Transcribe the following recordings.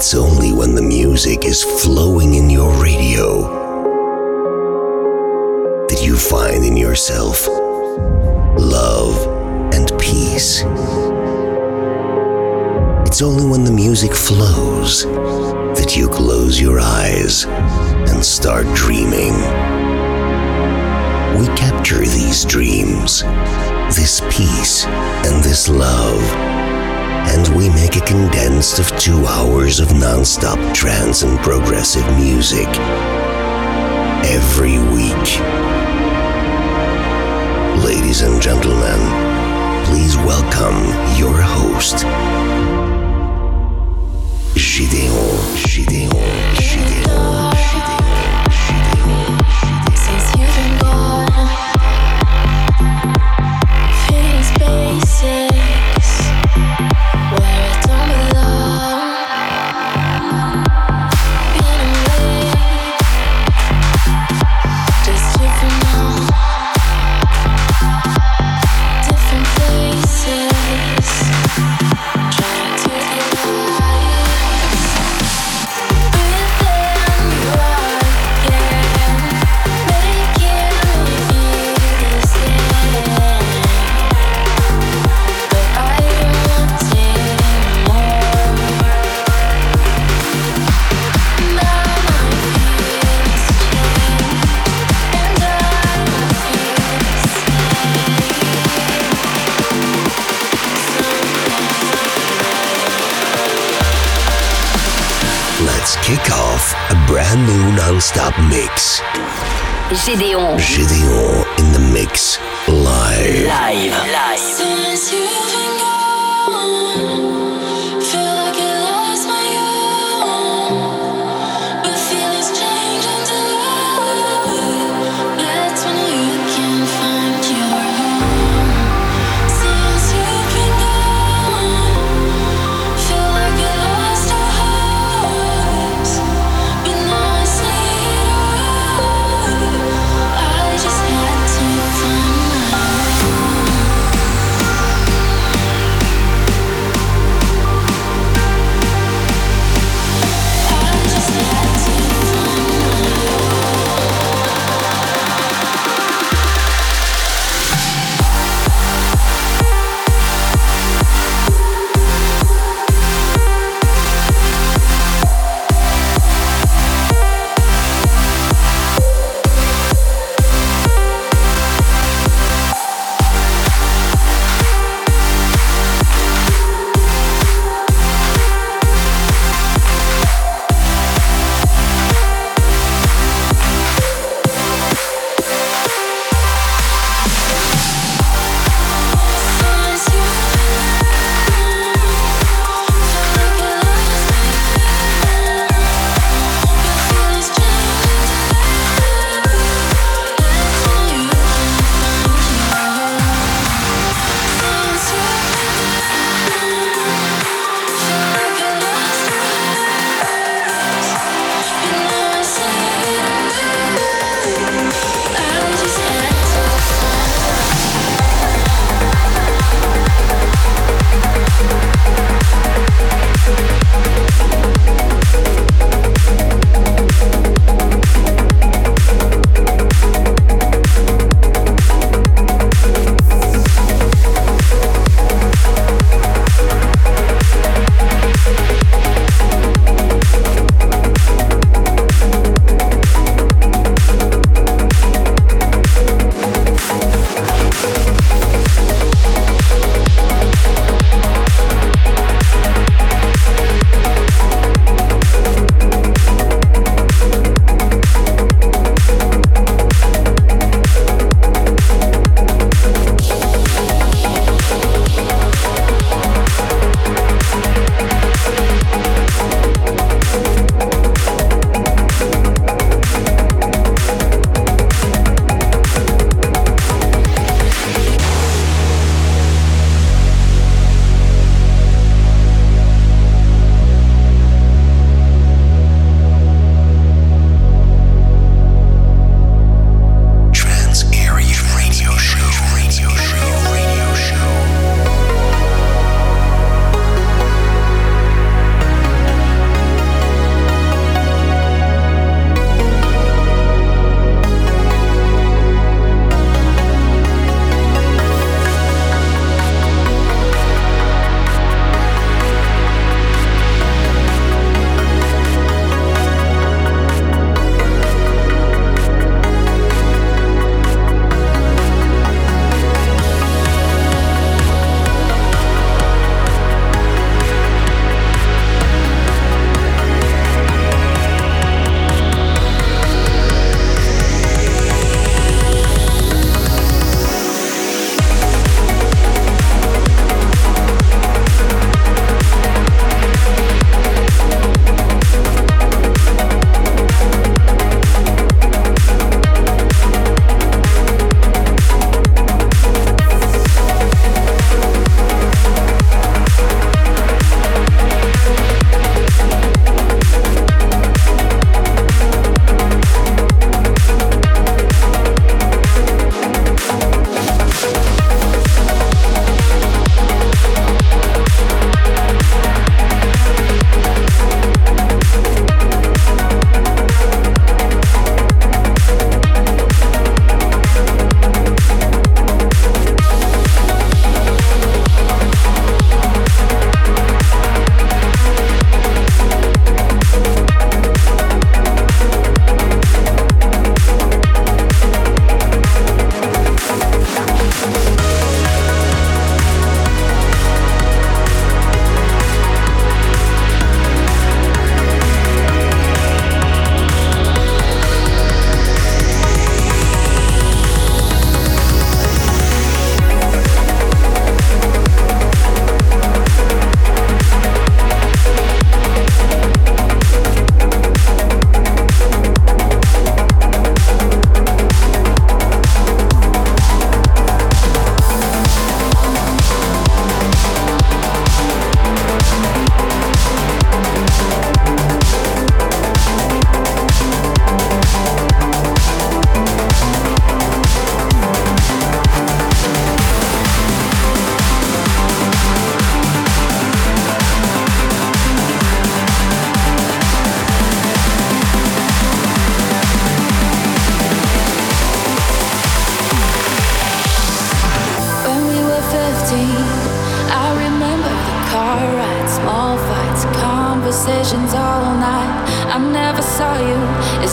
It's only when the music is flowing in your radio that you find in yourself love and peace. It's only when the music flows that you close your eyes and start dreaming. We capture these dreams, this peace, and this love, and we make a condensed of two hours of non-stop trance and progressive music every week. Ladies and gentlemen, please welcome your host, Gideon, Gideon, Gideon, non-stop mix. Gédéon Gideon in the mix live. live. Live.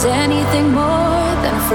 Anything more than a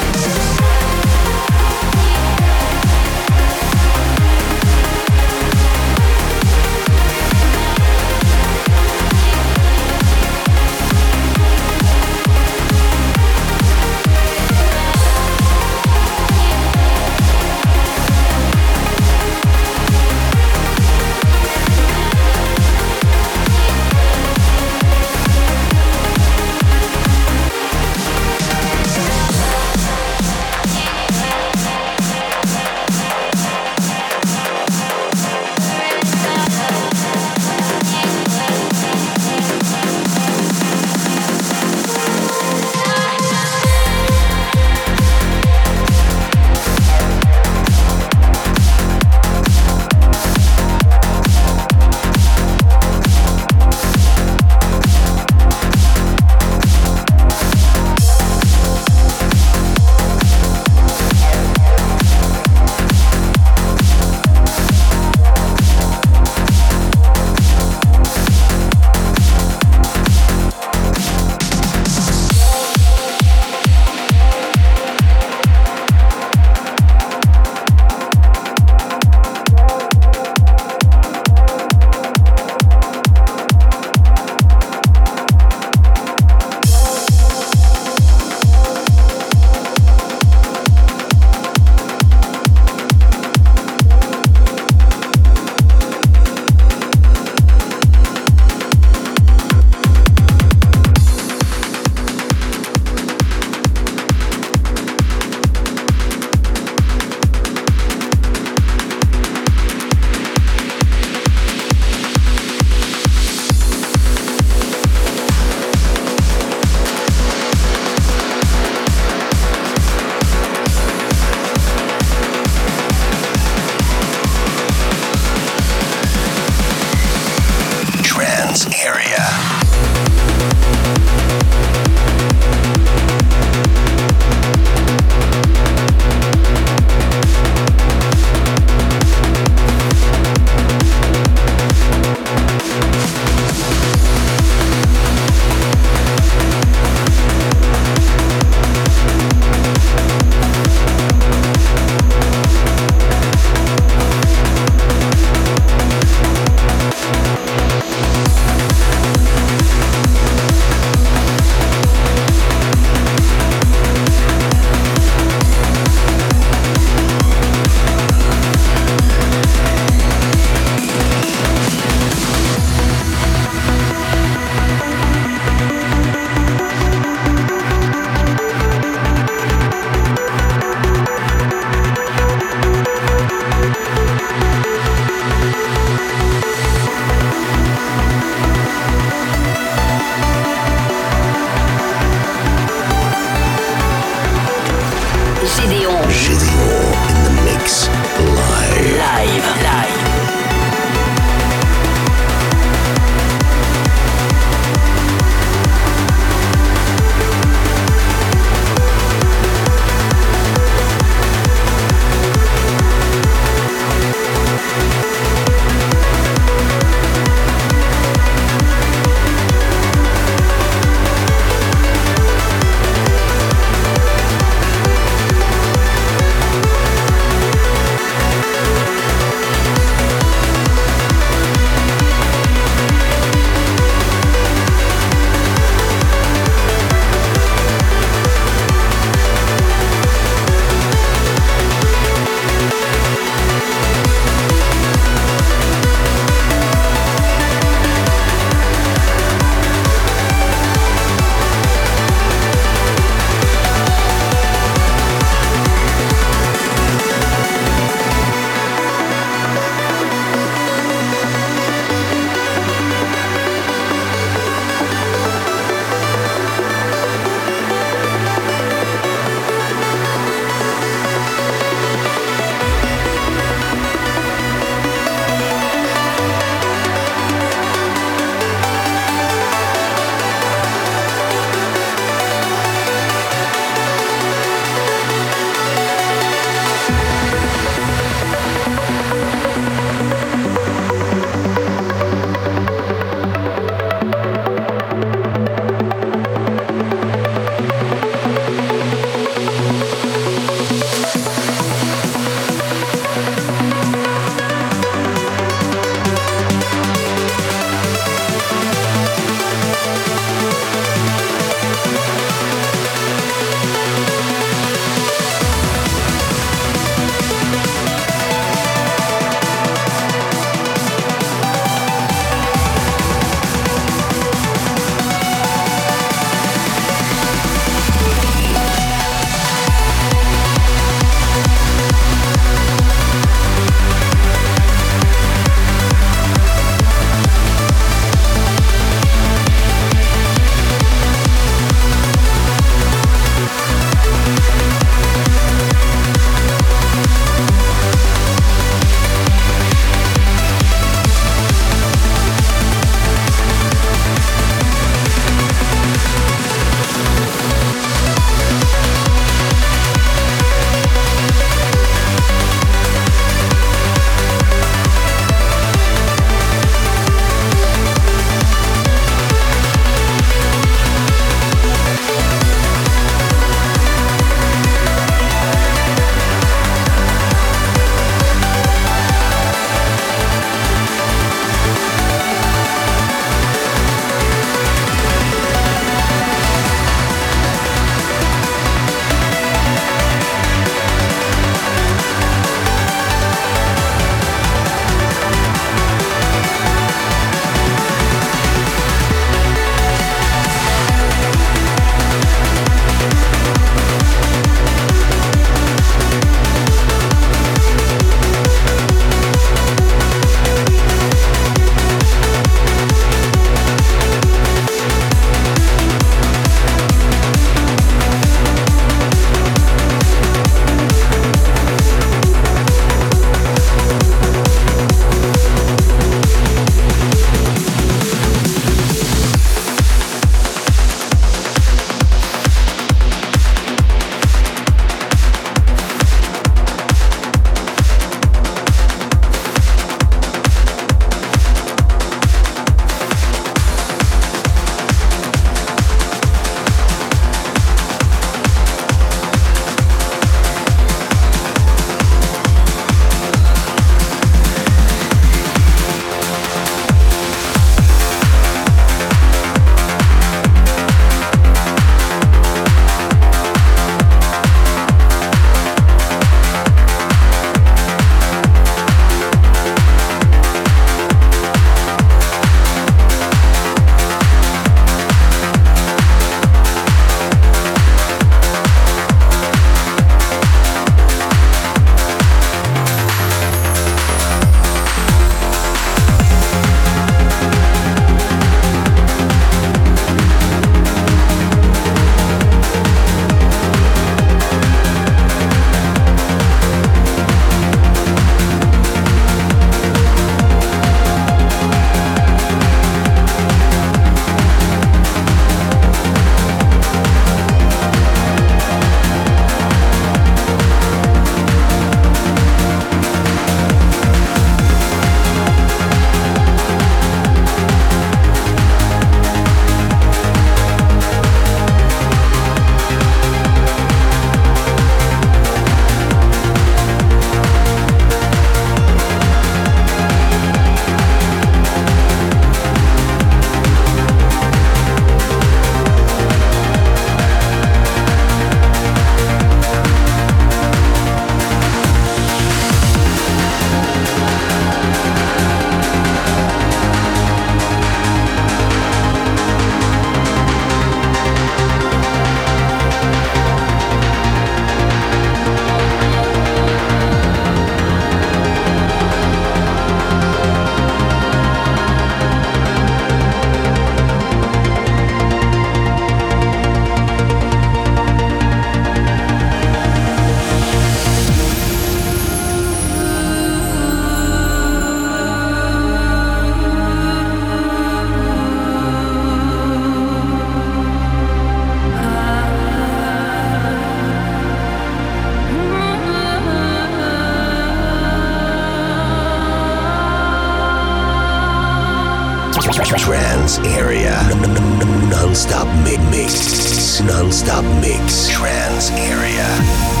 Non-stop mix. Trans area.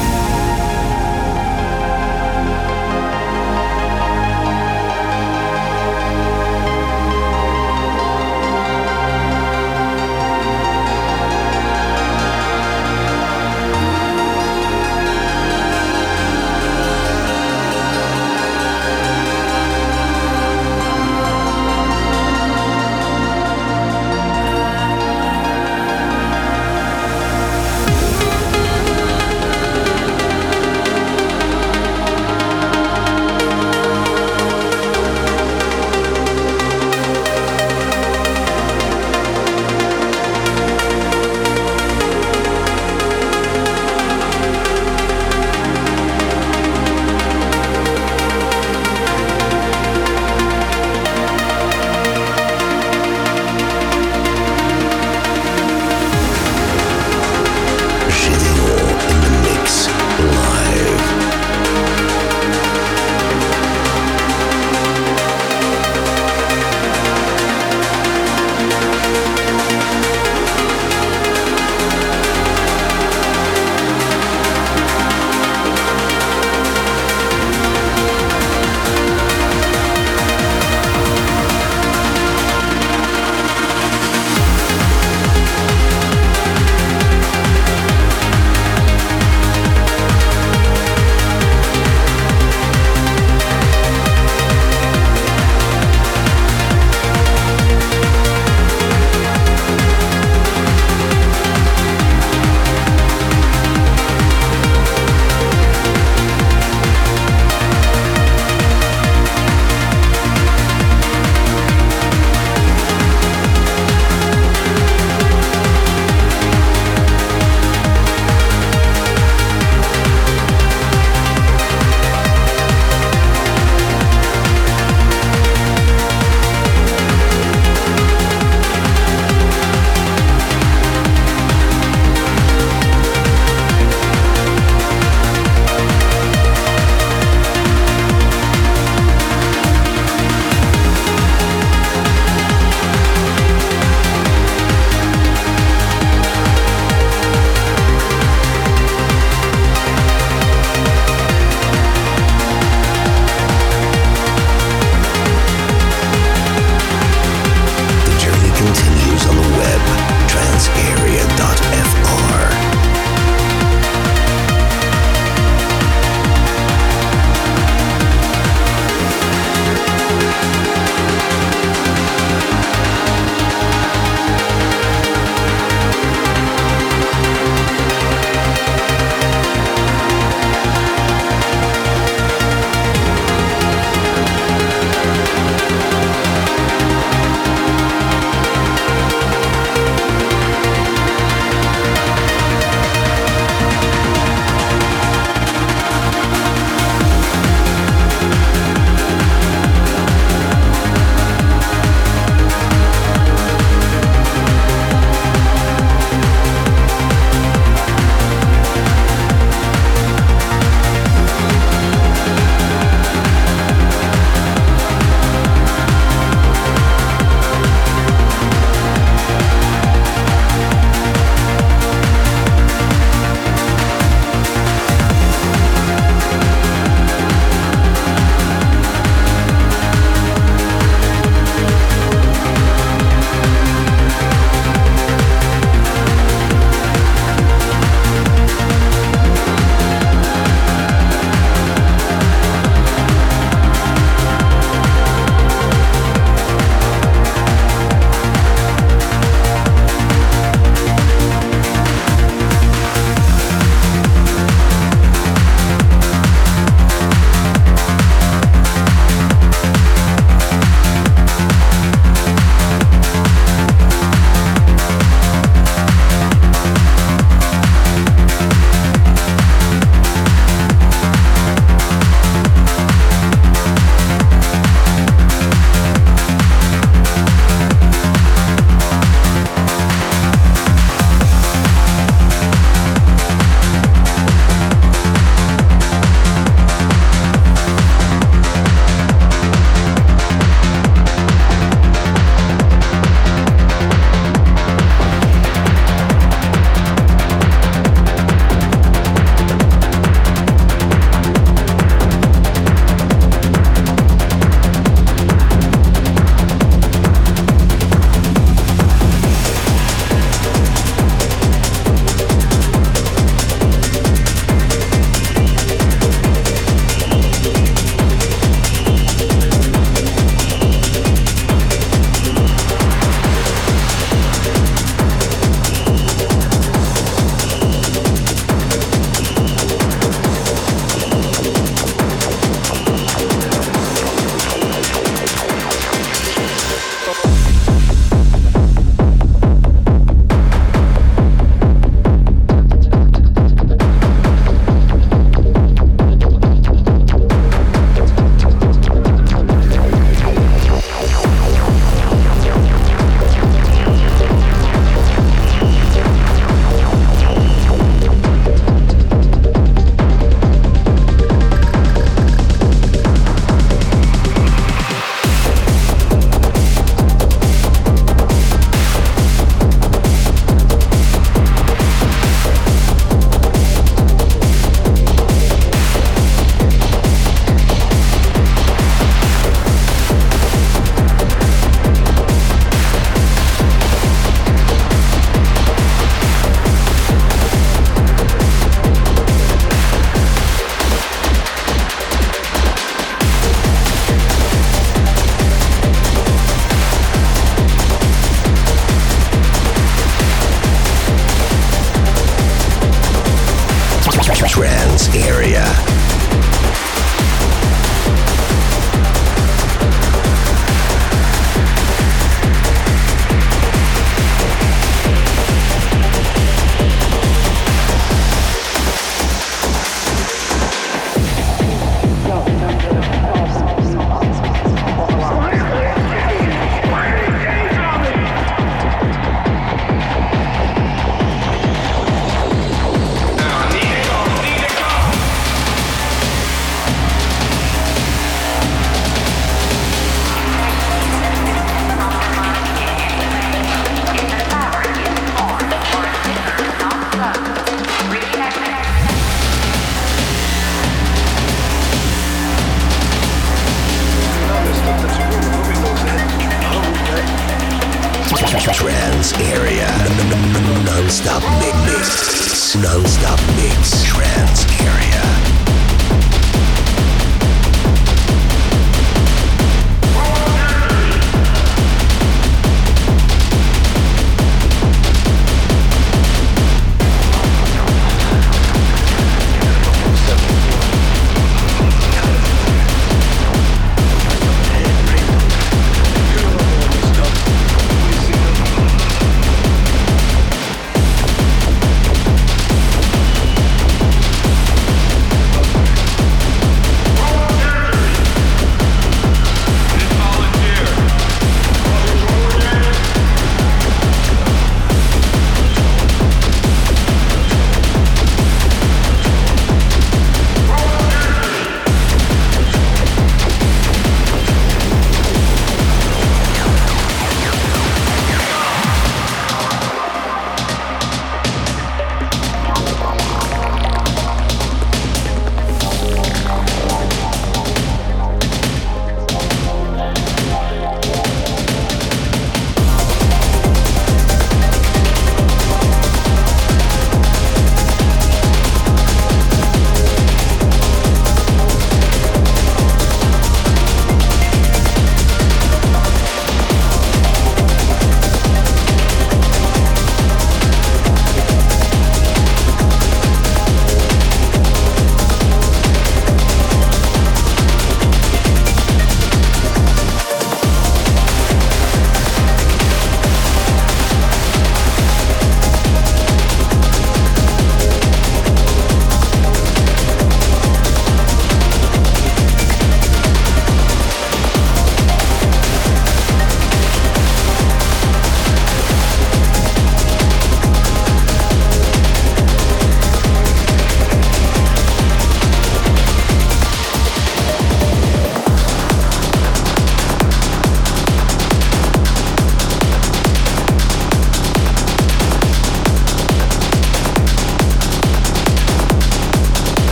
Trance area. Non-stop mix. Non-stop mix. Trans area.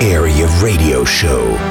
Area Radio Show.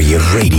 Trans